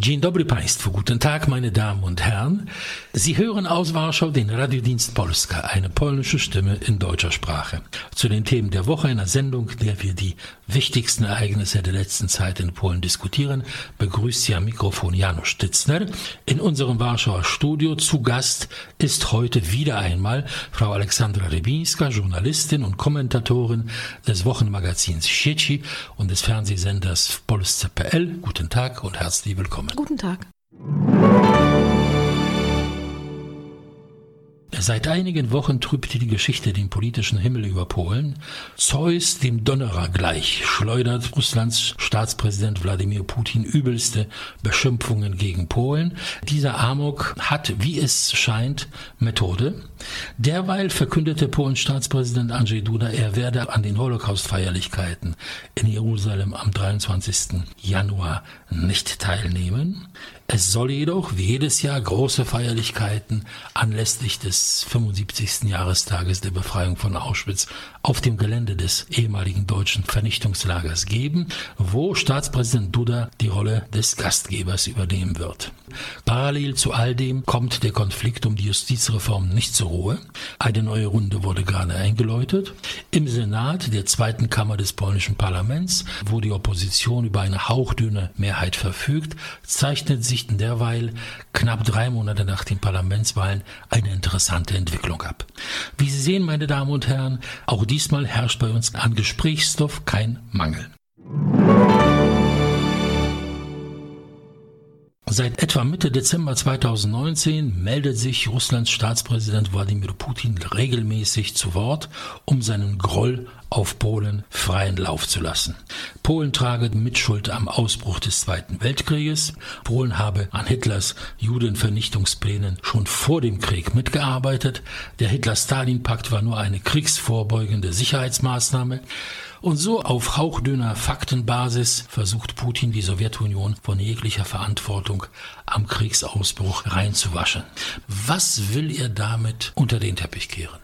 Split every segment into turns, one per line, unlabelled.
Dzień dobry Państwu, guten Tag, meine Damen und Herren. Sie hören aus Warschau den Radiodienst Polska, eine polnische Stimme in deutscher Sprache. Zu den Themen der Woche einer Sendung, der wir die wichtigsten Ereignisse der letzten Zeit in Polen diskutieren, begrüßt Sie am Mikrofon Janusz Stitzner. In unserem Warschauer Studio zu Gast ist heute wieder einmal Frau Alexandra Rybinska, Journalistin und Kommentatorin des Wochenmagazins Sieci und des Fernsehsenders Polsce.pl. Guten Tag und herzlich willkommen.
Guten Tag.
Seit einigen Wochen trübte die Geschichte den politischen Himmel über Polen. Zeus dem Donnerer gleich schleudert Russlands Staatspräsident Wladimir Putin übelste Beschimpfungen gegen Polen. Dieser Amok hat, wie es scheint, Methode. Derweil verkündete Polens Staatspräsident Andrzej Duda, er werde an den Holocaust-Feierlichkeiten in Jerusalem am 23. Januar nicht teilnehmen. Es soll jedoch wie jedes Jahr große Feierlichkeiten anlässlich des 75. Jahrestages der Befreiung von Auschwitz auf dem Gelände des ehemaligen deutschen Vernichtungslagers geben, wo Staatspräsident Duda die Rolle des Gastgebers übernehmen wird. Parallel zu all dem kommt der Konflikt um die Justizreform nicht zur Ruhe. Eine neue Runde wurde gerade eingeläutet. Im Senat der zweiten Kammer des polnischen Parlaments, wo die Opposition über eine hauchdünne Mehrheit verfügt, zeichnet sich derweil knapp drei Monate nach den Parlamentswahlen eine interessante Entwicklung ab. Wie Sie sehen, meine Damen und Herren, auch diesmal herrscht bei uns an Gesprächsstoff kein Mangel. Seit etwa Mitte Dezember 2019 meldet sich Russlands Staatspräsident Wladimir Putin regelmäßig zu Wort, um seinen Groll auf Polen freien Lauf zu lassen. Polen trage Mitschuld am Ausbruch des Zweiten Weltkrieges. Polen habe an Hitlers Judenvernichtungsplänen schon vor dem Krieg mitgearbeitet. Der Hitler-Stalin-Pakt war nur eine kriegsvorbeugende Sicherheitsmaßnahme. Und so auf hauchdünner Faktenbasis versucht Putin die Sowjetunion von jeglicher Verantwortung am Kriegsausbruch reinzuwaschen. Was will er damit unter den Teppich kehren?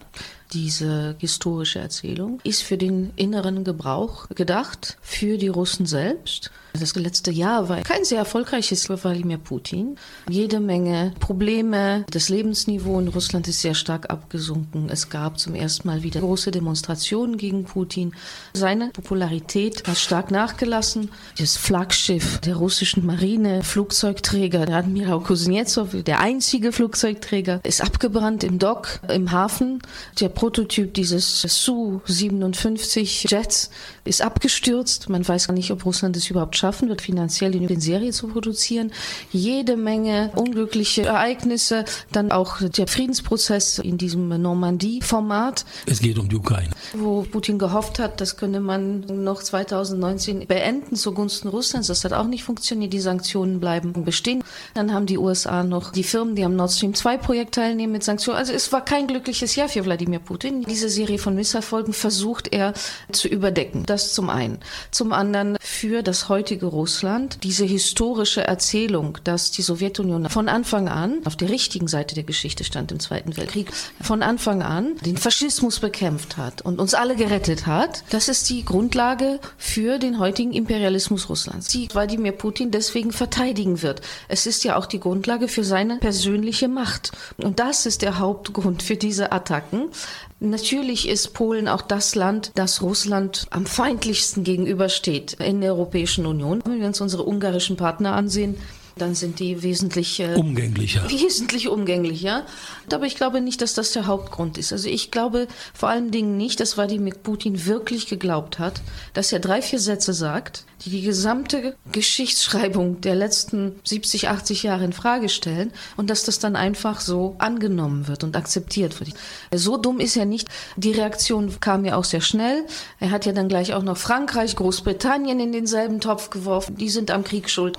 Diese historische Erzählung ist für den inneren Gebrauch gedacht, für die Russen selbst. Das letzte Jahr war kein sehr erfolgreiches für Wladimir Putin. Jede Menge Probleme. Das Lebensniveau in Russland ist sehr stark abgesunken. Es gab zum ersten Mal wieder große Demonstrationen gegen Putin. Seine Popularität hat stark nachgelassen. Das Flaggschiff der russischen Marine, Flugzeugträger, der Admiral Kuznetsov, der einzige Flugzeugträger, ist abgebrannt im Dock, im Hafen. Der Prototyp dieses Su-57 Jets ist abgestürzt. Man weiß gar nicht, ob Russland es überhaupt schaffen wird, finanziell in Serie zu produzieren. Jede Menge unglückliche Ereignisse, dann auch der Friedensprozess in diesem Normandie-Format.
Es geht um die Ukraine.
Wo Putin gehofft hat, das könne man noch 2019 beenden zugunsten Russlands. Das hat auch nicht funktioniert. Die Sanktionen bleiben bestehen. Dann haben die USA noch die Firmen, die am Nord Stream 2 Projekt teilnehmen mit Sanktionen. Also es war kein glückliches Jahr für Wladimir Putin. Diese Serie von Misserfolgen versucht er zu überdecken. Das zum einen. Zum anderen für das heutige Russland diese historische Erzählung, dass die Sowjetunion von Anfang an auf der richtigen Seite der Geschichte stand im Zweiten Weltkrieg, von Anfang an den Faschismus bekämpft hat und uns alle gerettet hat. Das ist die Grundlage für den heutigen Imperialismus Russlands, die Wladimir Putin deswegen verteidigen wird. Es ist ja auch die Grundlage für seine persönliche Macht. Und das ist der Hauptgrund für diese Attacken. Natürlich ist Polen auch das Land, das Russland am feindlichsten gegenübersteht in der Europäischen Union. Wenn wir uns unsere ungarischen Partner ansehen, dann sind die wesentlich
äh, umgänglicher.
Wesentlich umgänglicher. Aber ich glaube nicht, dass das der Hauptgrund ist. Also ich glaube vor allen Dingen nicht, dass Wladimir Putin wirklich geglaubt hat, dass er drei, vier Sätze sagt, die die gesamte Geschichtsschreibung der letzten 70, 80 Jahre in Frage stellen und dass das dann einfach so angenommen wird und akzeptiert wird. So dumm ist er nicht. Die Reaktion kam ja auch sehr schnell. Er hat ja dann gleich auch noch Frankreich, Großbritannien in denselben Topf geworfen. Die sind am Krieg schuld.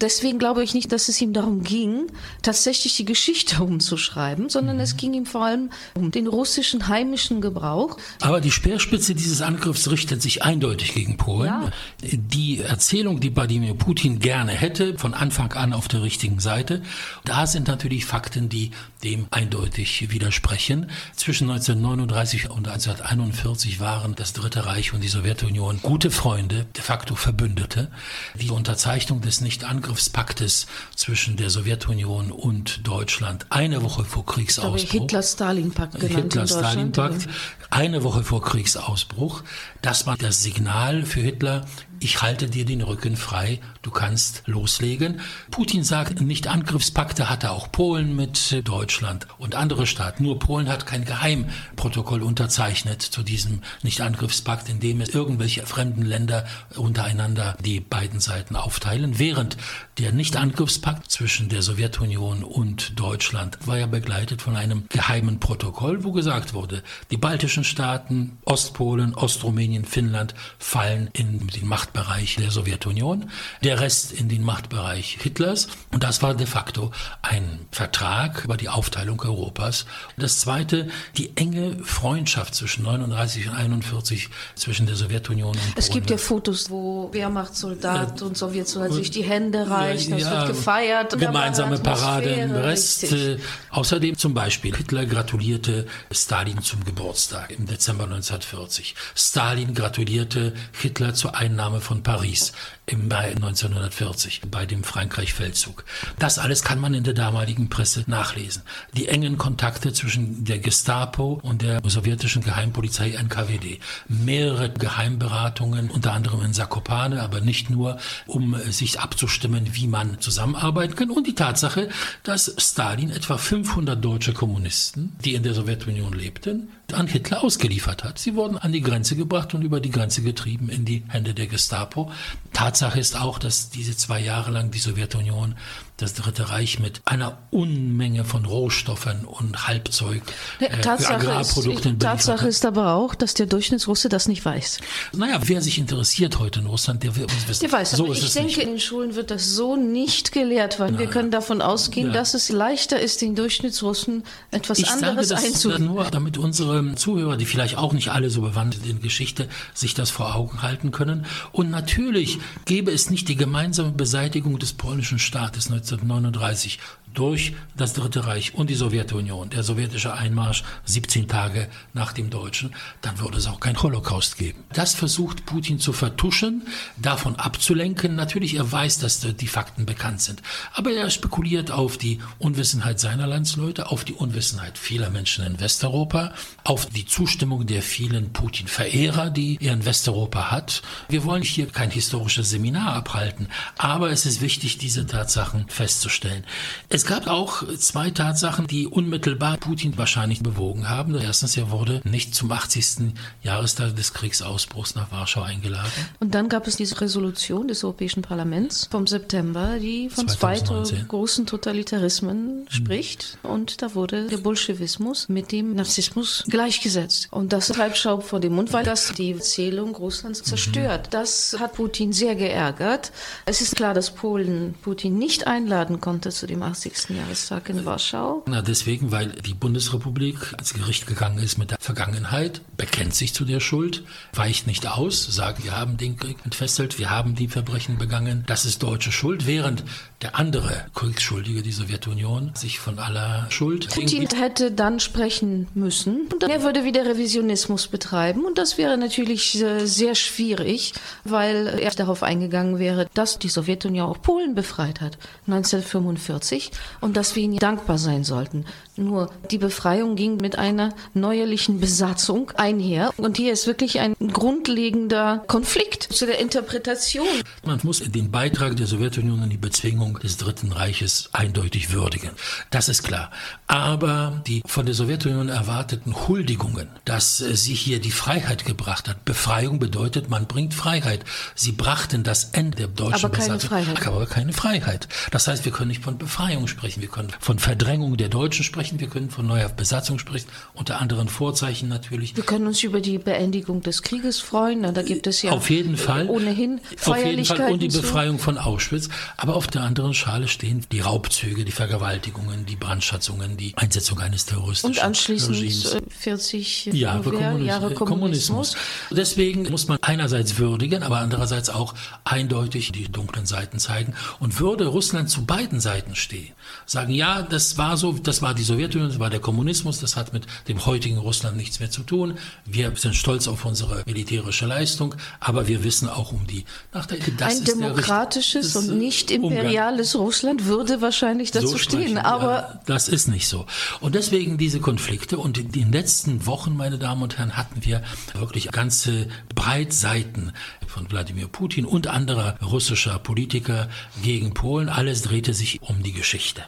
Deswegen glaube ich nicht, dass es ihm darum ging, tatsächlich die Geschichte umzuschreiben, sondern mhm. es ging ihm vor allem um den russischen heimischen Gebrauch.
Aber die Speerspitze dieses Angriffs richtet sich eindeutig gegen Polen. Ja. Die Erzählung, die Wladimir Putin gerne hätte, von Anfang an auf der richtigen Seite, da sind natürlich Fakten, die dem eindeutig widersprechen. Zwischen 1939 und 1941 waren das Dritte Reich und die Sowjetunion gute Freunde, de facto Verbündete. Die Unterzeichnung des Nichtangriffspaktes Paktes zwischen der Sowjetunion und Deutschland eine Woche vor Kriegsausbruch.
Hitler-Stalin-Pakt genannt
Hitler-Stalin-Pakt. Eine Woche vor Kriegsausbruch. Das war das Signal für Hitler, ich halte dir den Rücken frei, du kannst loslegen. Putin sagt, nicht Angriffspakte hatte auch Polen mit Deutschland und andere Staaten. Nur Polen hat kein Geheimprotokoll unterzeichnet zu diesem Nicht-Angriffspakt, in dem es irgendwelche fremden Länder untereinander die beiden Seiten aufteilen. Während der Nicht-Angriffspakt zwischen der Sowjetunion und Deutschland war ja begleitet von einem geheimen Protokoll, wo gesagt wurde, die baltischen Staaten, Ostpolen, Ostrumänien, Finnland fallen in den Machtbereich der Sowjetunion, der Rest in den Machtbereich Hitlers. Und das war de facto ein Vertrag über die Aufteilung Europas. Das zweite, die enge Freundschaft zwischen 39 und 41 zwischen der Sowjetunion und Polen.
Es gibt ja Fotos, wo Wehrmachtssoldat äh, und Sowjetsoldat sich die Hände reichen, ja, das wird gefeiert.
Gemeinsame Parade im Rest. Richtig. Außerdem zum Beispiel, Hitler gratulierte Stalin zum Geburtstag im Dezember 1940. Stalin gratulierte Hitler zur Einnahme von Paris im Mai 1940 bei dem Frankreich-Feldzug. Das alles kann man in der damaligen Presse nachlesen. Die engen Kontakte zwischen der Gestapo und der sowjetischen Geheimpolizei NKWD. Mehrere Geheimberatungen, unter anderem in Sakopane, aber nicht nur, um sich abzustimmen, wie man zusammenarbeiten kann. Und die Tatsache, dass Stalin etwa 500 deutsche Kommunisten, die in der Sowjetunion lebten, an Hitler ausgeliefert hat. Sie wurden an die Grenze gebracht und über die Grenze getrieben in die Hände der Gestapo. Tatsache ist auch, dass diese zwei Jahre lang die Sowjetunion das Dritte Reich mit einer Unmenge von Rohstoffen und Halbzeug,
äh, Tatsache Agrarprodukten ist, Tatsache ist aber auch, dass der Durchschnittsrusse das nicht weiß.
Naja, wer sich interessiert heute in Russland, der wird uns wissen. Der
weiß, so aber ich denke, nicht. in den Schulen wird das so nicht gelehrt, weil Nein. wir können davon ausgehen, ja. dass es leichter ist, den Durchschnittsrussen etwas
ich
anderes
sage das nur, damit unsere Zuhörer, die vielleicht auch nicht alle so bewandt sind in Geschichte, sich das vor Augen halten können. Und natürlich gäbe es nicht die gemeinsame Beseitigung des polnischen Staates 19 1939 durch das Dritte Reich und die Sowjetunion, der sowjetische Einmarsch 17 Tage nach dem Deutschen, dann würde es auch keinen Holocaust geben. Das versucht Putin zu vertuschen, davon abzulenken. Natürlich, er weiß, dass die Fakten bekannt sind, aber er spekuliert auf die Unwissenheit seiner Landsleute, auf die Unwissenheit vieler Menschen in Westeuropa, auf die Zustimmung der vielen Putin-Verehrer, die er in Westeuropa hat. Wir wollen hier kein historisches Seminar abhalten, aber es ist wichtig, diese Tatsachen festzustellen. Es gab auch zwei Tatsachen, die unmittelbar Putin wahrscheinlich bewogen haben. Erstens, er wurde nicht zum 80. Jahrestag des Kriegsausbruchs nach Warschau eingeladen.
Und dann gab es diese Resolution des Europäischen Parlaments vom September, die von 2019. zwei großen Totalitarismen mhm. spricht. Und da wurde der Bolschewismus mit dem Narzissmus gleichgesetzt. Und das treibt Schaub vor dem Mund, weil das die Erzählung Russlands zerstört. Mhm. Das hat Putin sehr geärgert. Es ist klar, dass Polen Putin nicht einladen konnte zu dem 80. 80. Jahrestag in Warschau?
Na, deswegen, weil die Bundesrepublik ans Gericht gegangen ist mit der Vergangenheit, bekennt sich zu der Schuld, weicht nicht aus, sagt, wir haben den Krieg entfesselt, wir haben die Verbrechen begangen, das ist deutsche Schuld, während der andere Kriegsschuldige, die Sowjetunion, sich von aller Schuld.
Putin hätte dann sprechen müssen und er würde wieder Revisionismus betreiben und das wäre natürlich äh, sehr schwierig, weil er darauf eingegangen wäre, dass die Sowjetunion auch Polen befreit hat, 1945 und dass wir ihnen dankbar sein sollten. Nur die Befreiung ging mit einer neuerlichen Besatzung einher und hier ist wirklich ein grundlegender Konflikt zu der Interpretation.
Man muss den Beitrag der Sowjetunion an die Bezwingung des Dritten Reiches eindeutig würdigen. Das ist klar. Aber die von der Sowjetunion erwarteten Huldigungen, dass sie hier die Freiheit gebracht hat. Befreiung bedeutet, man bringt Freiheit. Sie brachten das Ende der deutschen
aber keine
Besatzung.
Freiheit.
Aber keine Freiheit. Das heißt, wir können nicht von Befreiung sprechen. Wir können von Verdrängung der Deutschen sprechen. Wir können von neuer Besatzung sprechen. Unter anderen Vorzeichen natürlich.
Wir können uns über die Beendigung des Krieges freuen. Da gibt es ja
auf jeden Fall
ohnehin
auf jeden Fall und die Befreiung von Auschwitz. Aber auf der anderen Schale stehen die Raubzüge, die Vergewaltigungen, die Brandschatzungen, die Einsetzung eines terroristischen
Und anschließend
Regimes.
40
Jahre, Kommunismus. Jahre Kommunismus. Deswegen muss man einerseits würdigen, aber andererseits auch eindeutig die dunklen Seiten zeigen. Und würde Russland zu beiden Seiten stehen, Sagen, ja, das war so, das war die Sowjetunion, das war der Kommunismus, das hat mit dem heutigen Russland nichts mehr zu tun. Wir sind stolz auf unsere militärische Leistung, aber wir wissen auch um die Nachteile.
Das Ein demokratisches und nicht imperiales Umgang. Russland würde wahrscheinlich dazu so stehen, aber
ja, das ist nicht so. Und deswegen diese Konflikte und in den letzten Wochen, meine Damen und Herren, hatten wir wirklich ganze Breitseiten von Wladimir Putin und anderer russischer Politiker gegen Polen. Alles drehte sich um die Geschichte.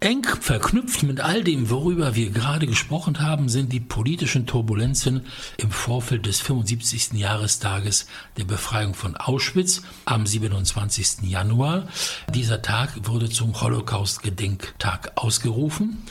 Eng verknüpft mit all dem, worüber wir gerade gesprochen haben, sind die politischen Turbulenzen im Vorfeld des 75. Jahrestages der Befreiung von Auschwitz am 27. Januar. Dieser Tag wurde zum Holocaust-Gedenktag ausgerufen.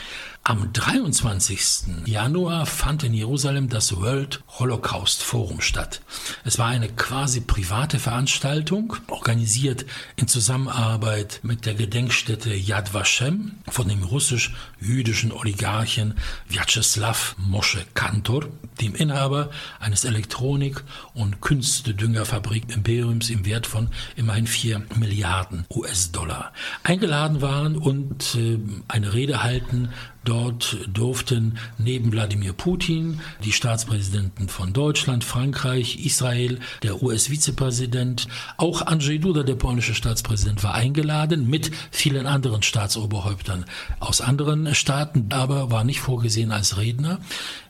Am 23. Januar fand in Jerusalem das World Holocaust Forum statt. Es war eine quasi private Veranstaltung, organisiert in Zusammenarbeit mit der Gedenkstätte Yad Vashem von dem russisch-jüdischen Oligarchen Vyacheslav Moshe Kantor, dem Inhaber eines Elektronik- und Künstedüngerfabrik-Imperiums im Wert von immerhin 4 Milliarden US-Dollar. Eingeladen waren und äh, eine Rede halten Dort durften neben Wladimir Putin die Staatspräsidenten von Deutschland, Frankreich, Israel, der US-Vizepräsident, auch Andrzej Duda, der polnische Staatspräsident, war eingeladen mit vielen anderen Staatsoberhäuptern aus anderen Staaten, aber war nicht vorgesehen als Redner.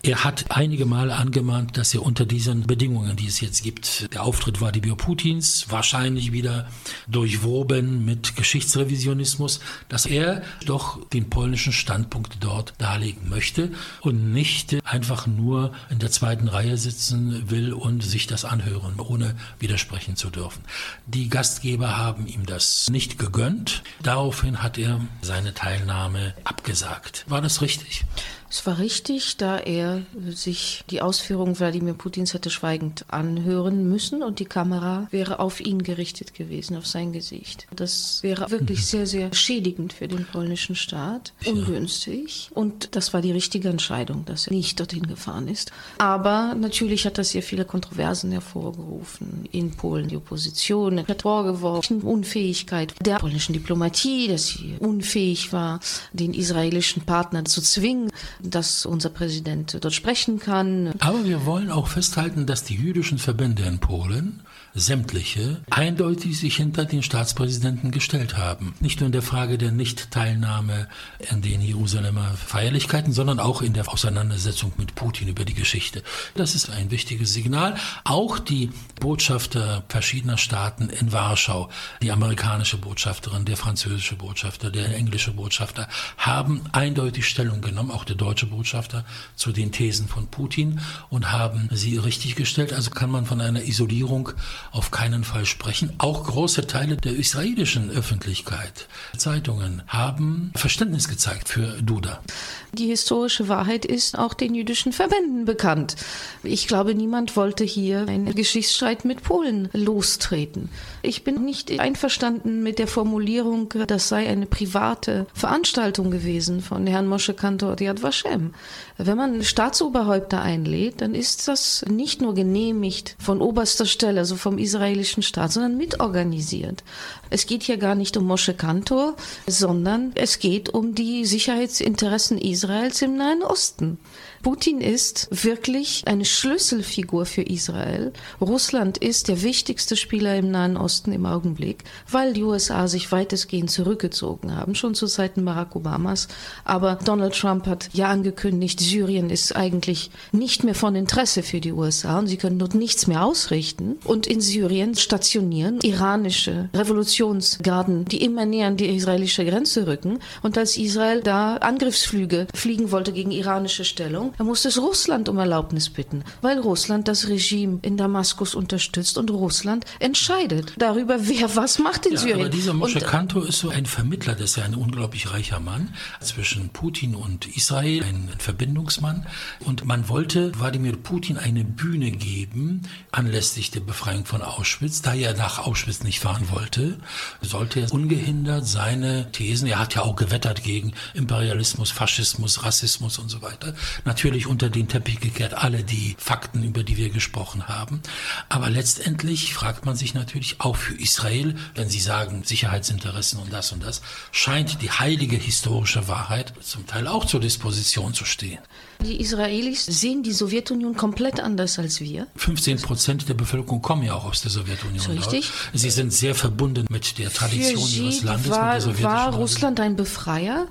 Er hat einige Male angemahnt, dass er unter diesen Bedingungen, die es jetzt gibt, der Auftritt Wladimir Putins, wahrscheinlich wieder durchwoben mit Geschichtsrevisionismus, dass er doch den polnischen Standpunkt dort darlegen möchte und nicht einfach nur in der zweiten Reihe sitzen will und sich das anhören, ohne widersprechen zu dürfen. Die Gastgeber haben ihm das nicht gegönnt. Daraufhin hat er seine Teilnahme abgesagt. War das richtig?
Es war richtig, da er sich die Ausführungen Wladimir Putins hätte schweigend anhören müssen und die Kamera wäre auf ihn gerichtet gewesen, auf sein Gesicht. Das wäre wirklich mhm. sehr, sehr schädigend für den polnischen Staat, ungünstig. Und das war die richtige Entscheidung, dass er nicht dorthin gefahren ist. Aber natürlich hat das sehr viele Kontroversen hervorgerufen in Polen. Die Opposition hat vorgeworfen, Unfähigkeit der polnischen Diplomatie, dass sie unfähig war, den israelischen Partner zu zwingen, dass unser Präsident dort sprechen kann.
Aber wir wollen auch festhalten, dass die jüdischen Verbände in Polen sämtliche, eindeutig sich hinter den Staatspräsidenten gestellt haben. Nicht nur in der Frage der Nichtteilnahme in den Jerusalemer Feierlichkeiten, sondern auch in der Auseinandersetzung mit Putin über die Geschichte. Das ist ein wichtiges Signal. Auch die Botschafter verschiedener Staaten in Warschau, die amerikanische Botschafterin, der französische Botschafter, der englische Botschafter, haben eindeutig Stellung genommen, auch der deutsche Botschafter, zu den Thesen von Putin und haben sie richtig gestellt. Also kann man von einer Isolierung auf keinen Fall sprechen. Auch große Teile der israelischen Öffentlichkeit, Zeitungen, haben Verständnis gezeigt für Duda.
Die historische Wahrheit ist auch den jüdischen Verbänden bekannt. Ich glaube, niemand wollte hier einen Geschichtsstreit mit Polen lostreten. Ich bin nicht einverstanden mit der Formulierung, das sei eine private Veranstaltung gewesen von Herrn Moshe Kantor Yad Vashem. Wenn man Staatsoberhäupter einlädt, dann ist das nicht nur genehmigt von oberster Stelle, also vom israelischen Staat, sondern mitorganisiert. Es geht hier gar nicht um Moshe Kantor, sondern es geht um die Sicherheitsinteressen Israels im Nahen Osten. Putin ist wirklich eine Schlüsselfigur für Israel. Russland ist der wichtigste Spieler im Nahen Osten im Augenblick, weil die USA sich weitestgehend zurückgezogen haben, schon zu Zeiten Barack Obamas. Aber Donald Trump hat ja angekündigt, Syrien ist eigentlich nicht mehr von Interesse für die USA und sie können dort nichts mehr ausrichten. Und in Syrien stationieren iranische Revolutionsgarden, die immer näher an die israelische Grenze rücken. Und als Israel da Angriffsflüge fliegen wollte gegen iranische Stellung, Regierung, er musste es Russland um Erlaubnis bitten, weil Russland das Regime in Damaskus unterstützt und Russland entscheidet darüber, wer was macht in
ja,
Syrien.
Aber dieser Moshe Kanto ist so ein Vermittler, das ist ja ein unglaublich reicher Mann zwischen Putin und Israel, ein Verbindungsmann. Und man wollte Wladimir Putin eine Bühne geben, anlässlich der Befreiung von Auschwitz. Da er nach Auschwitz nicht fahren wollte, sollte er ungehindert seine Thesen, er hat ja auch gewettert gegen Imperialismus, Faschismus, Rassismus und so weiter, natürlich unter den Teppich gekehrt, alle die Fakten, über die wir gesprochen haben. Aber letztendlich fragt man sich natürlich auch für Israel, wenn Sie sagen Sicherheitsinteressen und das und das, scheint die heilige historische Wahrheit zum Teil auch zur Disposition zu stehen.
Die Israelis sehen die Sowjetunion komplett anders als wir.
15 Prozent der Bevölkerung kommen ja auch aus der Sowjetunion.
Richtig.
Sie sind sehr verbunden mit der Tradition ihres Landes.
war,
mit der
war
sowjetischen
Russland ein Befreier,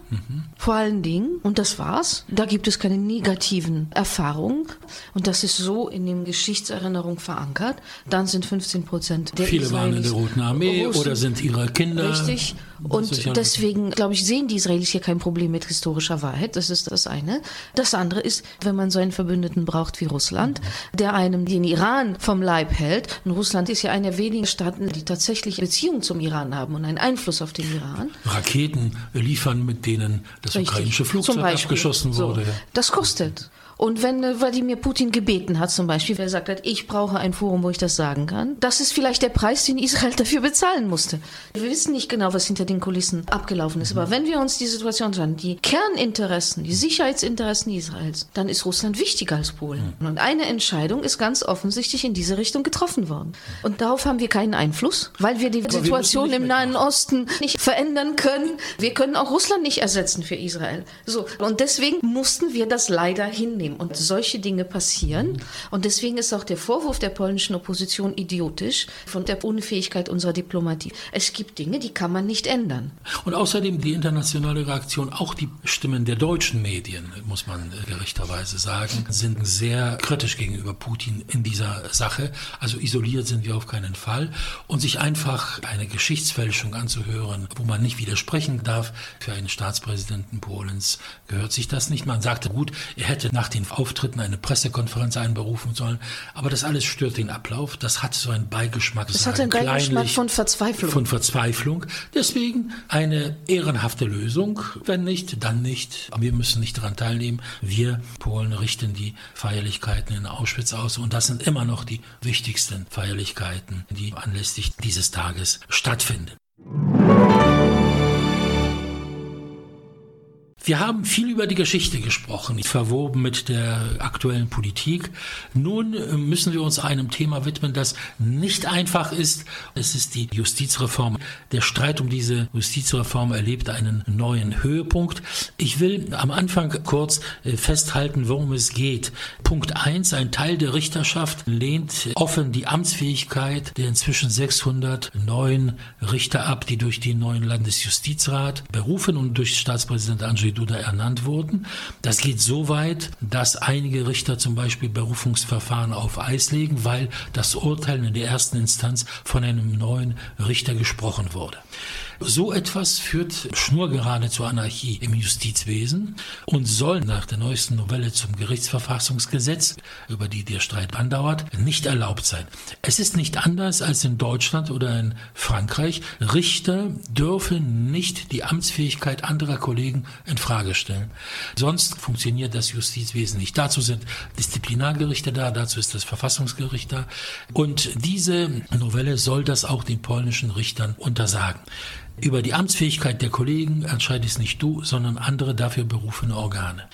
vor allen Dingen. Und das war's. Da gibt es keine negativen Erfahrungen. Und das ist so in den Geschichtserinnerungen verankert. Dann sind 15 Prozent der
Viele waren in der
Israelis
Roten Armee
Russen.
oder sind ihre Kinder.
Richtig. Und deswegen, glaube ich, sehen die Israelis hier kein Problem mit historischer Wahrheit. Das ist das eine. Das andere ist, wenn man so einen Verbündeten braucht wie Russland, der einem den Iran vom Leib hält. Und Russland ist ja einer der wenigen Staaten, die tatsächlich Beziehungen zum Iran haben und einen Einfluss auf den Iran.
Raketen liefern, mit denen das
Richtig.
ukrainische Flugzeug abgeschossen
So.
wurde. ja.
Das kostet. Und wenn äh, Wladimir Putin gebeten hat, zum Beispiel, wer sagt hat, ich brauche ein Forum, wo ich das sagen kann, das ist vielleicht der Preis, den Israel dafür bezahlen musste. Wir wissen nicht genau, was hinter den Kulissen abgelaufen ist. Aber wenn wir uns die Situation anschauen, die Kerninteressen, die Sicherheitsinteressen Israels, dann ist Russland wichtiger als Polen. Und eine Entscheidung ist ganz offensichtlich in diese Richtung getroffen worden. Und darauf haben wir keinen Einfluss, weil wir die
wir
Situation
nicht
im Nahen Osten nicht verändern können. Wir können auch Russland nicht ersetzen für Israel. So. Und deswegen mussten wir das leider hinnehmen. Und solche Dinge passieren. Und deswegen ist auch der Vorwurf der polnischen Opposition idiotisch von der Unfähigkeit unserer Diplomatie. Es gibt Dinge, die kann man nicht ändern.
Und außerdem die internationale Reaktion, auch die Stimmen der deutschen Medien, muss man gerechterweise sagen, sind sehr kritisch gegenüber Putin in dieser Sache. Also isoliert sind wir auf keinen Fall. Und sich einfach eine Geschichtsfälschung anzuhören, wo man nicht widersprechen darf, für einen Staatspräsidenten Polens gehört sich das nicht. Man sagte, gut, er hätte nach den Auftritten eine Pressekonferenz einberufen sollen, aber das alles stört den Ablauf. Das hat so einen Beigeschmack.
Das hat einen Beigeschmack von Verzweiflung.
von Verzweiflung. Deswegen eine ehrenhafte Lösung. Wenn nicht, dann nicht. Aber wir müssen nicht daran teilnehmen. Wir Polen richten die Feierlichkeiten in Auschwitz aus und das sind immer noch die wichtigsten Feierlichkeiten, die anlässlich dieses Tages stattfinden. Wir haben viel über die Geschichte gesprochen, verwoben mit der aktuellen Politik. Nun äh, müssen wir uns einem Thema widmen, das nicht einfach ist. Es ist die Justizreform. Der Streit um diese Justizreform erlebt einen neuen Höhepunkt. Ich will am Anfang kurz äh, festhalten, worum es geht. Punkt eins: Ein Teil der Richterschaft lehnt offen die Amtsfähigkeit der inzwischen 600 neuen Richter ab, die durch den neuen Landesjustizrat berufen und durch Staatspräsident Andrzej Duda ernannt wurden. Das geht so weit, dass einige Richter zum Beispiel Berufungsverfahren auf Eis legen, weil das Urteil in der ersten Instanz von einem neuen Richter gesprochen wurde. So etwas führt schnurgerade zur Anarchie im Justizwesen und soll nach der neuesten Novelle zum Gerichtsverfassungsgesetz, über die der Streit andauert, nicht erlaubt sein. Es ist nicht anders als in Deutschland oder in Frankreich. Richter dürfen nicht die Amtsfähigkeit anderer Kollegen in Frage stellen. Sonst funktioniert das Justizwesen nicht. Dazu sind Disziplinargerichte da, dazu ist das Verfassungsgericht da. Und diese Novelle soll das auch den polnischen Richtern untersagen. Über die Amtsfähigkeit der Kollegen entscheidest nicht du, sondern andere dafür berufene Organe.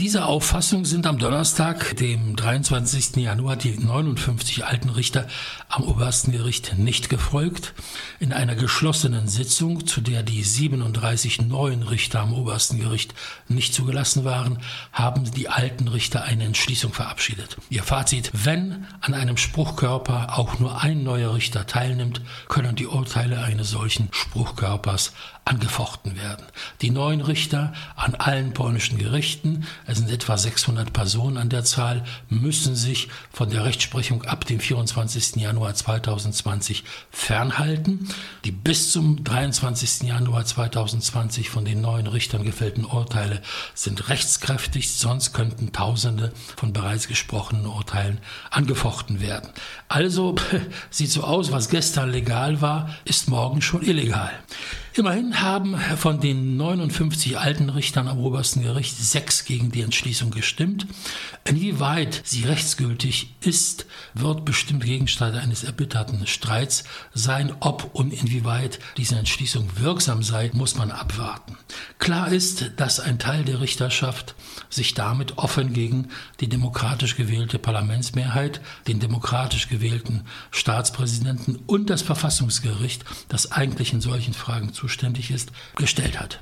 Dieser Auffassung sind am Donnerstag, dem 23. Januar, die 59 alten Richter am obersten Gericht nicht gefolgt. In einer geschlossenen Sitzung, zu der die 37 neuen Richter am obersten Gericht nicht zugelassen waren, haben die alten Richter eine Entschließung verabschiedet. Ihr Fazit, wenn an einem Spruchkörper auch nur ein neuer Richter teilnimmt, können die Urteile eines solchen Spruchkörpers angefochten werden. Die neuen Richter an allen polnischen Gerichten, es sind etwa 600 Personen an der Zahl, müssen sich von der Rechtsprechung ab dem 24. Januar 2020 fernhalten. Die bis zum 23. Januar 2020 von den neuen Richtern gefällten Urteile sind rechtskräftig, sonst könnten Tausende von bereits gesprochenen Urteilen angefochten werden. Also sieht so aus, was gestern legal war, ist morgen schon illegal. Immerhin haben von den 59 alten Richtern am obersten Gericht sechs gegen die Entschließung gestimmt. Inwieweit sie rechtsgültig ist, wird bestimmt Gegenstand eines erbitterten Streits sein. Ob und inwieweit diese Entschließung wirksam sei, muss man abwarten. Klar ist, dass ein Teil der Richterschaft sich damit offen gegen die demokratisch gewählte Parlamentsmehrheit, den demokratisch gewählten Staatspräsidenten und das Verfassungsgericht, das eigentlich in solchen Fragen zuständig ist, gestellt hat.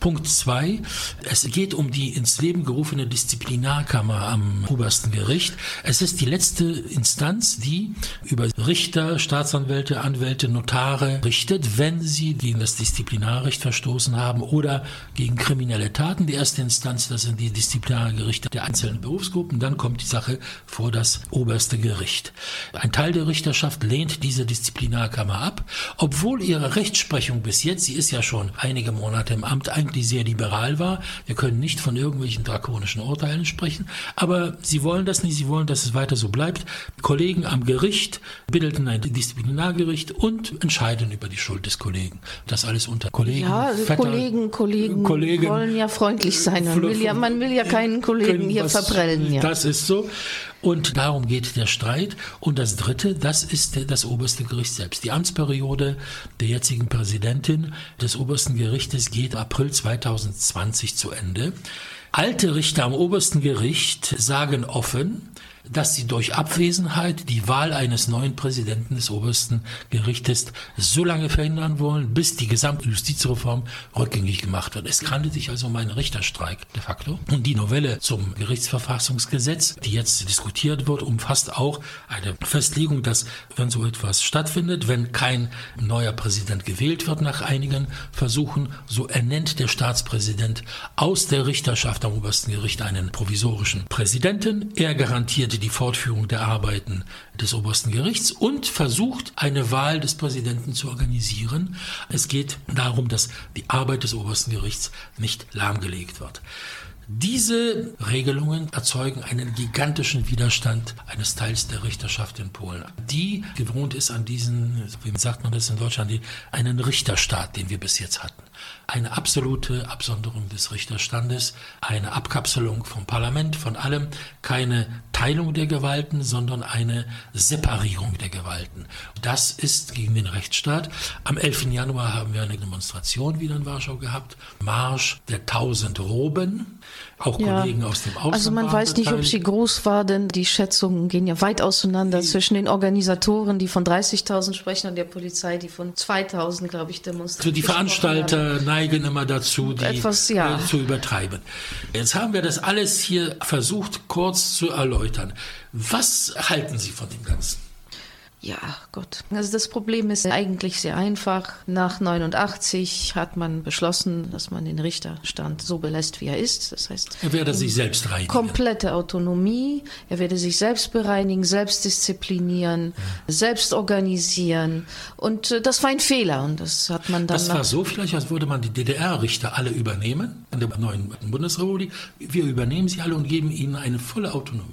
Punkt zwei: Es geht um die ins Leben gerufene Disziplinarkammer am obersten Gericht. Es ist die letzte Instanz, die über Richter, Staatsanwälte, Anwälte, Notare richtet, wenn sie gegen das Disziplinarrecht verstoßen haben oder gegen kriminelle Taten. Die erste Instanz, das sind die Disziplinargerichte der einzelnen Berufsgruppen. Dann kommt die Sache vor das oberste Gericht. Ein Teil der Richterschaft lehnt diese Disziplinarkammer ab, obwohl ihre Rechtsprechung bis jetzt, sie ist ja schon einige Monate im Amt, eigentlich sehr liberal war. Wir können nicht von irgendwelchen drakonischen Urteilen sprechen, aber sie wollen das nicht, sie wollen, dass es weiter so bleibt. Kollegen am Gericht bildeten ein Disziplinargericht und entscheiden über die Schuld des Kollegen. Das alles unter Kollegen.
Ja, also Vetter, Kollegen, Kollegen, Kollegen wollen ja freundlich sein. Man will ja, man will ja keinen Kollegen hier verprellen. Ja.
Das ist so. Und darum geht der Streit. Und das Dritte, das ist das oberste Gericht selbst. Die Amtsperiode der jetzigen Präsidentin des obersten Gerichtes geht April 2020 zu Ende. Alte Richter am obersten Gericht sagen offen, dass sie durch Abwesenheit die Wahl eines neuen Präsidenten des obersten Gerichtes so lange verhindern wollen, bis die gesamte Justizreform rückgängig gemacht wird. Es handelt sich also um einen Richterstreik de facto. Und die Novelle zum Gerichtsverfassungsgesetz, die jetzt diskutiert wird, umfasst auch eine Festlegung, dass wenn so etwas stattfindet, wenn kein neuer Präsident gewählt wird nach einigen Versuchen, so ernennt der Staatspräsident aus der Richterschaft am obersten Gericht einen provisorischen Präsidenten. Er garantiert die Fortführung der Arbeiten des obersten Gerichts und versucht, eine Wahl des Präsidenten zu organisieren. Es geht darum, dass die Arbeit des obersten Gerichts nicht lahmgelegt wird. Diese Regelungen erzeugen einen gigantischen Widerstand eines Teils der Richterschaft in Polen, die gewohnt ist an diesen, wie sagt man das in Deutschland, einen Richterstaat, den wir bis jetzt hatten. Eine absolute Absonderung des Richterstandes, eine Abkapselung vom Parlament, von allem, keine Teilung der Gewalten, sondern eine Separierung der Gewalten. Das ist gegen den Rechtsstaat. Am 11. Januar haben wir eine Demonstration wieder in Warschau gehabt. Marsch der tausend Roben. Auch ja. Kollegen aus dem Ausland.
Also man weiß nicht, ob sie groß war, denn die Schätzungen gehen ja weit auseinander die, zwischen den Organisatoren, die von 30.000 sprechen, und der Polizei, die von 2.000, glaube ich, demonstrieren.
Also die Veranstalter neigen immer dazu, die Etwas, ja. Äh, zu übertreiben. Jetzt haben wir das alles hier versucht, kurz zu erläutern. Was halten Sie von dem Ganzen?
Ja, Gott. Also das Problem ist eigentlich sehr einfach. Nach 89 hat man beschlossen, dass man den Richterstand so belässt, wie er ist. Das heißt,
er werde sich selbst reinigen.
Komplette Autonomie. Er werde sich selbst bereinigen, selbst disziplinieren, ja. selbst organisieren. Und äh, das war ein Fehler. Und das hat man dann.
Das war so vielleicht, als würde man die DDR-Richter alle übernehmen der neuen Bundesrepublik. Wir übernehmen sie alle und geben ihnen eine volle Autonomie.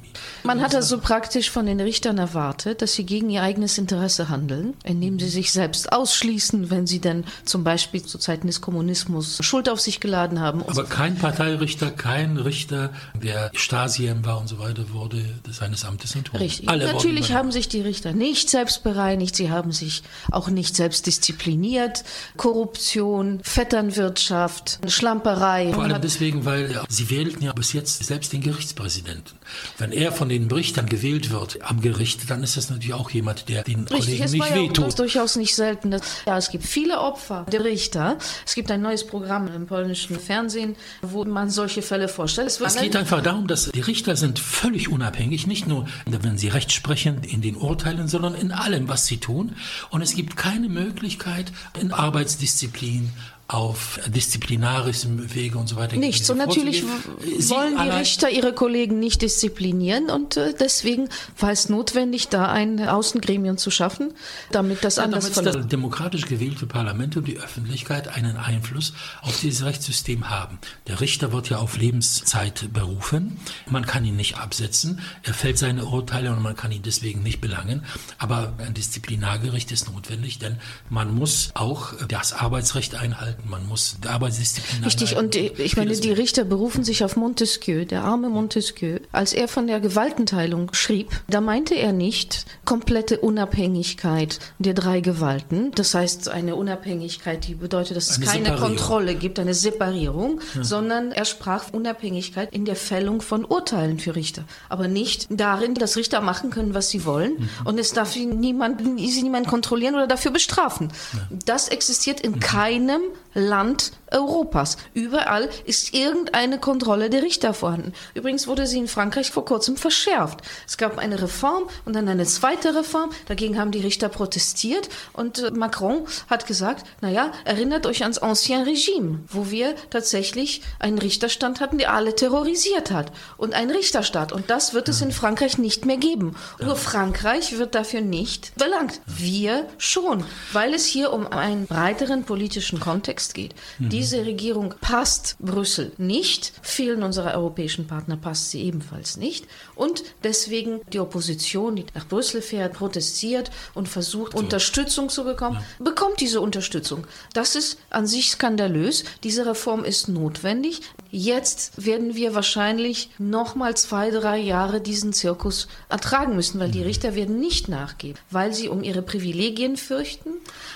Man hat also praktisch von den Richtern erwartet, dass sie gegen ihr eigenes Interesse handeln, indem sie sich selbst ausschließen, wenn sie denn zum Beispiel zu Zeiten des Kommunismus Schuld auf sich geladen haben.
Aber kein Parteirichter, kein Richter, der Stasien war und so weiter, wurde seines Amtes enthoben.
Richtig. Alle Natürlich haben sich die Richter nicht selbst bereinigt, sie haben sich auch nicht selbst diszipliniert. Korruption, Vetternwirtschaft, Schlamperei.
Vor allem deswegen, weil sie wählten ja bis jetzt selbst den Gerichtspräsidenten. Wenn er von den Richtern gewählt wird am Gericht, dann ist das natürlich auch jemand, der den Richtig, Kollegen nicht ja wehtut.
Das durchaus nicht selten. Ja, es gibt viele Opfer der Richter. Es gibt ein neues Programm im polnischen Fernsehen, wo man solche Fälle vorstellt.
Es, es geht einfach darum, dass die Richter sind völlig unabhängig, nicht nur, wenn sie Recht sprechen in den Urteilen, sondern in allem, was sie tun. Und es gibt keine Möglichkeit in Arbeitsdisziplin auf disziplinarischem Wege und so weiter.
Nichts. Und natürlich Sie wollen die Richter ihre Kollegen nicht disziplinieren und äh, deswegen war es notwendig, da ein Außengremium zu schaffen, damit das ja, anders
verläuft. Das demokratisch gewählte Parlament und die Öffentlichkeit einen Einfluss auf dieses Rechtssystem haben. Der Richter wird ja auf Lebenszeit berufen. Man kann ihn nicht absetzen. Er fällt seine Urteile und man kann ihn deswegen nicht belangen. Aber ein Disziplinargericht ist notwendig, denn man muss auch das Arbeitsrecht einhalten. Man muss die Arbeitsdisziplin
Richtig. Und ich meine, die Richter berufen sich auf Montesquieu, der arme Montesquieu. Als er von der Gewaltenteilung schrieb, da meinte er nicht komplette Unabhängigkeit der drei Gewalten. Das heißt, eine Unabhängigkeit, die bedeutet, dass es eine keine Kontrolle gibt, eine Separierung, ja. sondern er sprach Unabhängigkeit in der Fällung von Urteilen für Richter. Aber nicht darin, dass Richter machen können, was sie wollen. Mhm. Und es darf niemand, sie niemand kontrollieren oder dafür bestrafen. Ja. Das existiert in mhm. keinem Land Europas. Überall ist irgendeine Kontrolle der Richter vorhanden. Übrigens wurde sie in Frankreich vor kurzem verschärft. Es gab eine Reform und dann eine zweite Reform. Dagegen haben die Richter protestiert und äh, Macron hat gesagt, naja, erinnert euch ans Ancien Regime, wo wir tatsächlich einen Richterstand hatten, der alle terrorisiert hat und einen Richterstaat. Und das wird es in Frankreich nicht mehr geben. Nur Frankreich wird dafür nicht belangt. Wir schon, weil es hier um einen breiteren politischen Kontext geht. Mhm. Diese Regierung passt Brüssel nicht, vielen unserer europäischen Partner passt sie ebenfalls nicht. Und deswegen die Opposition, die nach Brüssel fährt, protestiert und versucht, so. Unterstützung zu bekommen, ja. bekommt diese Unterstützung. Das ist an sich skandalös. Diese Reform ist notwendig. Jetzt werden wir wahrscheinlich noch mal zwei, drei Jahre diesen Zirkus ertragen müssen, weil die mhm. Richter werden nicht nachgeben, weil sie um ihre Privilegien fürchten,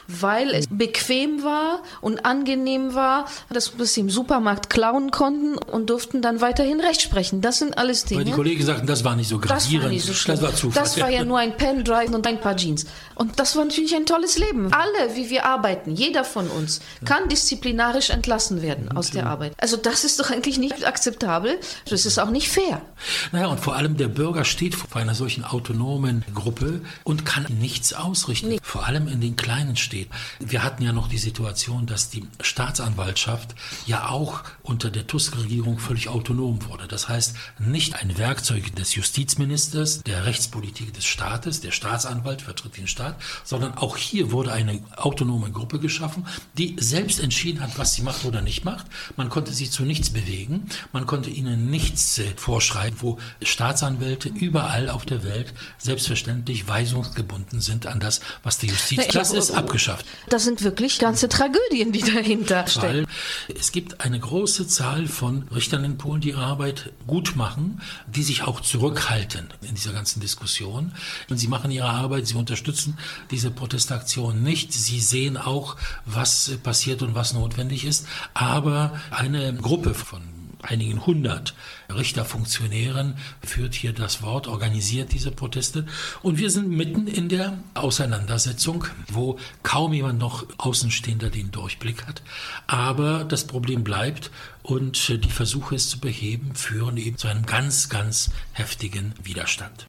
weil es bequem war und angenehm war, dass sie im Supermarkt klauen konnten und durften dann weiterhin Recht sprechen. Das sind alles Dinge.
Weil die Kollegen sagten, das war nicht so gravierend. Das war nicht so
schlimm. Das war Zufall. Das war ja nur ein Pendrive und ein paar Jeans. Und das war natürlich ein tolles Leben. Alle, wie wir arbeiten, jeder von uns, kann disziplinarisch entlassen werden aus der Arbeit. Also das ist doch eigentlich nicht akzeptabel. Das ist auch nicht fair.
Naja, und vor allem der Bürger steht vor einer solchen autonomen Gruppe und kann nichts ausrichten. Nee. Vor allem in den kleinen Städten. Wir hatten ja noch die Situation, dass die Staatsanwaltschaft ja auch unter der Tusk-Regierung völlig autonom wurde. Das heißt, nicht ein Werkzeug des Justizministers, der Rechtspolitik des Staates, der Staatsanwalt vertritt den Staat, sondern auch hier wurde eine autonome Gruppe geschaffen, die selbst entschieden hat, was sie macht oder nicht macht. Man konnte sie zu nichts bewegen, man konnte ihnen nichts äh, vorschreiben, wo Staatsanwälte überall auf der Welt selbstverständlich weisungsgebunden sind an das, was die Justiz. Na, das ist abgeschafft.
Das sind wirklich ganze Tragödien, die dahinter stehen.
Es gibt eine große Zahl von Richtern in Polen, die ihre Arbeit gut machen, die sich auch zurückhalten in dieser ganzen Diskussion. Und sie machen ihre Arbeit, sie unterstützen diese Protestaktion nicht. Sie sehen auch, was passiert und was notwendig ist. Aber eine Gruppe von einigen hundert Richterfunktionären führt hier das Wort, organisiert diese Proteste. Und wir sind mitten in der Auseinandersetzung, wo kaum jemand noch Außenstehender den Durchblick hat. Aber das Problem bleibt und die Versuche es zu beheben führen eben zu einem ganz, ganz heftigen Widerstand.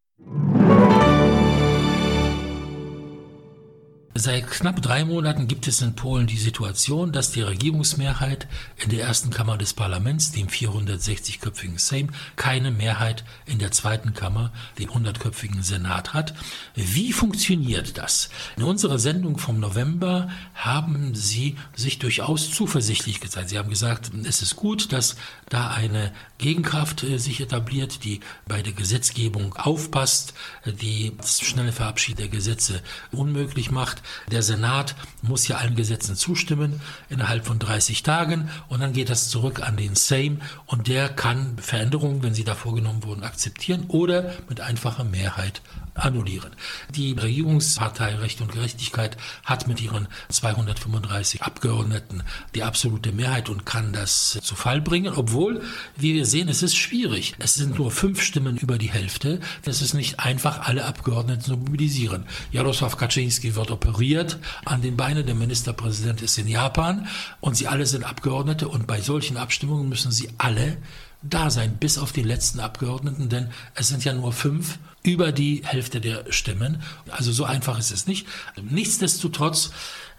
Seit knapp drei Monaten gibt es in Polen die Situation, dass die Regierungsmehrheit in der ersten Kammer des Parlaments, dem 460-köpfigen Sejm, keine Mehrheit in der zweiten Kammer, dem 100-köpfigen Senat hat. Wie funktioniert das? In unserer Sendung vom November haben Sie sich durchaus zuversichtlich gezeigt. Sie haben gesagt, es ist gut, dass da eine Gegenkraft äh, sich etabliert, die bei der Gesetzgebung aufpasst, die das schnelle Verabschieden der Gesetze unmöglich macht. Der Senat muss ja allen Gesetzen zustimmen innerhalb von 30 Tagen und dann geht das zurück an den Sejm und der kann Veränderungen, wenn sie da vorgenommen wurden, akzeptieren oder mit einfacher Mehrheit annullieren. Die Regierungspartei Recht und Gerechtigkeit hat mit ihren 235 Abgeordneten die absolute Mehrheit und kann das zu Fall bringen, obwohl, wie wir sehen, es ist schwierig. Es sind nur fünf Stimmen über die Hälfte. Es ist nicht einfach, alle Abgeordneten zu mobilisieren. Jarosław Kaczynski wird operiert an den Beinen. Der Ministerpräsident ist in Japan und sie alle sind Abgeordnete und bei solchen Abstimmungen müssen sie alle da sein, bis auf die letzten Abgeordneten, denn es sind ja nur fünf über die Hälfte der Stimmen. Also so einfach ist es nicht. Nichtsdestotrotz,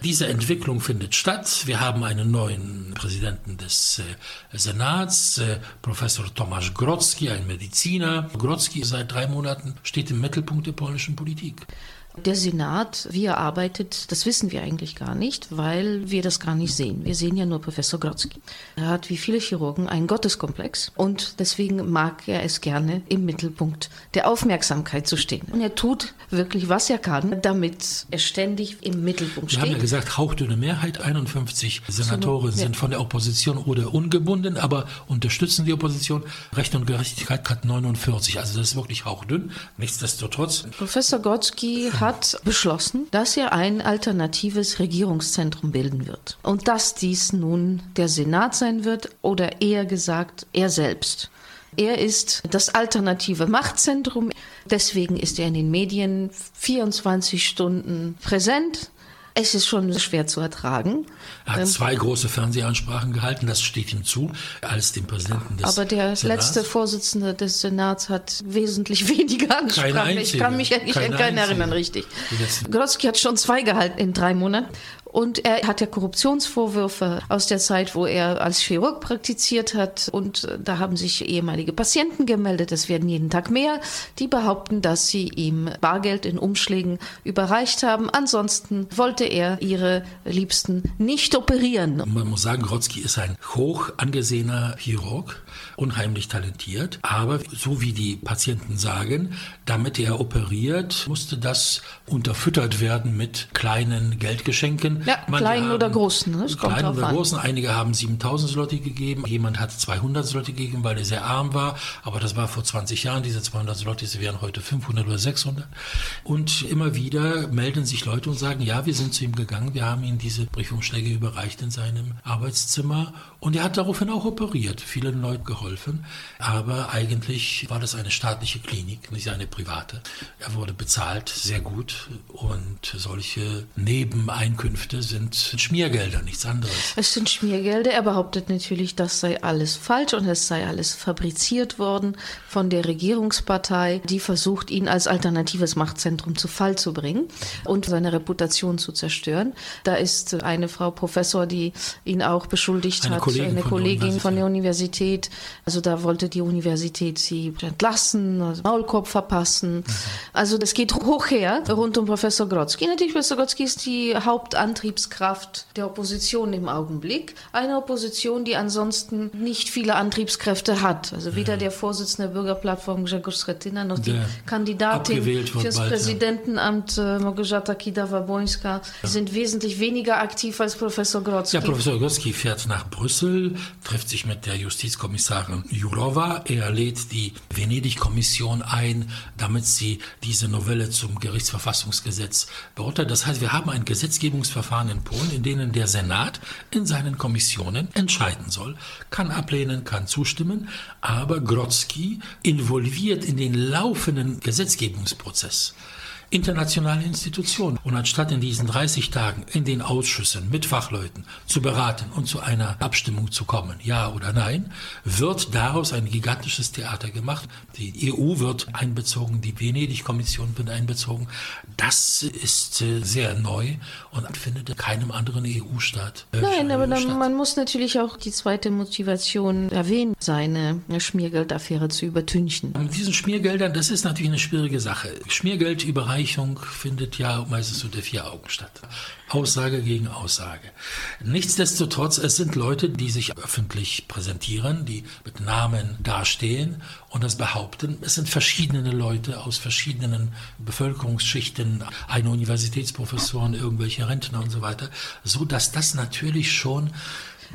diese Entwicklung findet statt. Wir haben einen neuen Präsidenten des äh, Senats, äh, Professor Tomasz Grodzki, ein Mediziner. Grodzki seit drei Monaten steht im Mittelpunkt der polnischen Politik.
Der Senat, wie er arbeitet, das wissen wir eigentlich gar nicht, weil wir das gar nicht sehen. Wir sehen ja nur Professor Grodzki. Er hat wie viele Chirurgen einen Gotteskomplex und deswegen mag er es gerne im Mittelpunkt der Aufmerksamkeit zu stehen. Und er tut wirklich, was er kann, damit er ständig im Mittelpunkt steht.
Wir haben ja gesagt, hauchdünne Mehrheit, 51 Senatoren sind von der Opposition oder ungebunden, aber unterstützen die Opposition. Recht und Gerechtigkeit hat 49, also das ist wirklich hauchdünn. Nichtsdestotrotz.
Professor Grodzki hat beschlossen, dass er ein alternatives Regierungszentrum bilden wird. Und dass dies nun der Senat sein wird oder eher gesagt er selbst. Er ist das alternative Machtzentrum. Deswegen ist er in den Medien 24 Stunden präsent. Es ist schon schwer zu ertragen.
Er hat ähm, zwei große Fernsehansprachen gehalten, das steht ihm zu, als dem Präsidenten des
Aber der Senats. letzte Vorsitzende des Senats hat wesentlich weniger Ansprachen. Ich kann mich nicht an keinen erinnern, richtig. Grodzki hat schon zwei gehalten in drei Monaten. Und er hat ja Korruptionsvorwürfe aus der Zeit, wo er als Chirurg praktiziert hat. Und da haben sich ehemalige Patienten gemeldet. Es werden jeden Tag mehr, die behaupten, dass sie ihm Bargeld in Umschlägen überreicht haben. Ansonsten wollte er ihre Liebsten nicht operieren.
Man muss sagen, Grodzki ist ein hoch angesehener Chirurg, unheimlich talentiert. Aber so wie die Patienten sagen, damit er operiert, musste das unterfüttert werden mit kleinen Geldgeschenken
ja, kleinen haben, oder großen. Ne?
Kleinen oder an. großen. Einige haben 7000 Slotti gegeben. Jemand hat 200 Slotti gegeben, weil er sehr arm war. Aber das war vor 20 Jahren. Diese 200 Slotti wären heute 500 oder 600. Und immer wieder melden sich Leute und sagen, ja, wir sind zu ihm gegangen. Wir haben ihm diese Briefumschläge überreicht in seinem Arbeitszimmer. Und er hat daraufhin auch operiert. Vielen Leuten geholfen. Aber eigentlich war das eine staatliche Klinik, nicht eine private. Er wurde bezahlt, sehr gut. Und solche Nebeneinkünfte Einkünfte sind Schmiergelder, nichts anderes.
Es sind Schmiergelder. Er behauptet natürlich, das sei alles falsch und es sei alles fabriziert worden von der Regierungspartei, die versucht, ihn als alternatives Machtzentrum zu Fall zu bringen und seine Reputation zu zerstören. Da ist eine Frau Professor, die ihn auch beschuldigt eine hat, Kollegin eine Kollegin von der Universität. Also da wollte die Universität sie entlassen, also Maulkorb verpassen. Mhm. Also das geht hoch her rund um Professor Grodzki. Natürlich, Professor Grodzki ist die Hauptantriebskraft Antriebskraft der Opposition im Augenblick. Eine Opposition, die ansonsten nicht viele Antriebskräfte hat. Also weder ja. der Vorsitzende der Bürgerplattform Grzegorz Schetyna noch die Kandidatin fürs bald, Präsidentenamt. Äh, Małgorzata Kidawa-Bońska ja. sind wesentlich weniger aktiv als Professor Grodzki.
Ja, Professor Grodzki fährt nach Brüssel, trifft sich mit der Justizkommissarin Jourova. Er lädt die Venedig-Kommission ein, damit sie diese Novelle zum Gerichtsverfassungsgesetz beurteilt. Das heißt, wir haben ein Gesetzgebungsverfahren Verfahren in Polen, in denen der Senat in seinen Kommissionen entscheiden soll, kann ablehnen, kann zustimmen, aber Grodzki involviert in den laufenden Gesetzgebungsprozess internationale Institutionen. Und anstatt in diesen 30 Tagen in den Ausschüssen mit Fachleuten zu beraten und zu einer Abstimmung zu kommen, ja oder nein, wird daraus ein gigantisches Theater gemacht. Die EU wird einbezogen, die Venedig-Kommission wird einbezogen. Das ist äh, sehr neu und findet in keinem anderen EU-Staat.
Äh, nein, aber dann, man muss natürlich auch die zweite Motivation erwähnen, seine Schmiergeldaffäre zu übertünchen.
Mit diesen Schmiergeldern, das ist natürlich eine schwierige Sache. Schmiergeld überreichen Vergleichung findet ja meistens unter vier Augen statt. Aussage gegen Aussage. Nichtsdestotrotz, es sind Leute, die sich öffentlich präsentieren, die mit Namen dastehen und das behaupten. Es sind verschiedene Leute aus verschiedenen Bevölkerungsschichten, eine Universitätsprofessoren, irgendwelche Rentner und so weiter, so dass das natürlich schon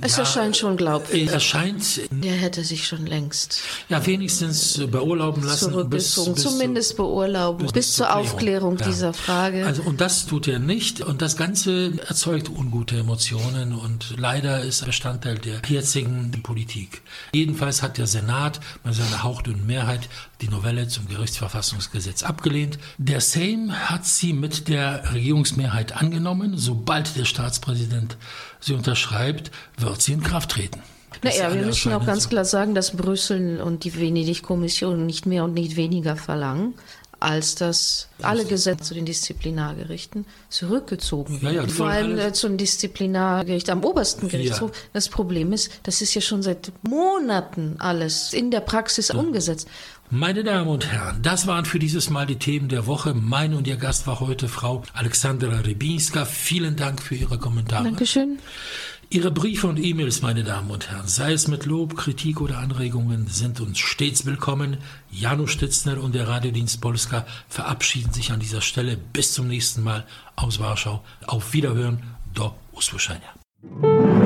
es ja, erscheint schon glaubwürdig.
Erscheint.
Der hätte sich schon längst.
Ja, wenigstens beurlauben lassen.
Bis, bis Zumindest beurlauben. Bis, bis zur Aufklärung ja. dieser Frage.
Also, und das tut er nicht. Und das Ganze erzeugt ungute Emotionen und leider ist Bestandteil der jetzigen Politik. Jedenfalls hat der Senat mit seiner hauchdünnen Mehrheit die Novelle zum Gerichtsverfassungsgesetz abgelehnt. Der Sejm hat sie mit der Regierungsmehrheit angenommen. Sobald der Staatspräsident sie unterschreibt, wird sie in Kraft treten.
Naja, wir müssen auch ganz klar sagen, dass Brüssel und die Venedig-Kommission nicht mehr und nicht weniger verlangen als dass alle Gesetze zu den Disziplinargerichten zurückgezogen werden. Ja, ja, Vor allem äh, zum Disziplinargericht am obersten Gerichtshof. Ja. Das Problem ist, das ist ja schon seit Monaten alles in der Praxis umgesetzt.
Meine Damen und Herren, das waren für dieses Mal die Themen der Woche. Mein und Ihr Gast war heute Frau Alexandra Rybinska. Vielen Dank für Ihre Kommentare.
Dankeschön.
Ihre Briefe und E-Mails, meine Damen und Herren, sei es mit Lob, Kritik oder Anregungen, sind uns stets willkommen. Janusz Stitzner und der Radiodienst Polska verabschieden sich an dieser Stelle. Bis zum nächsten Mal aus Warschau. Auf Wiederhören. Do usłyszenia.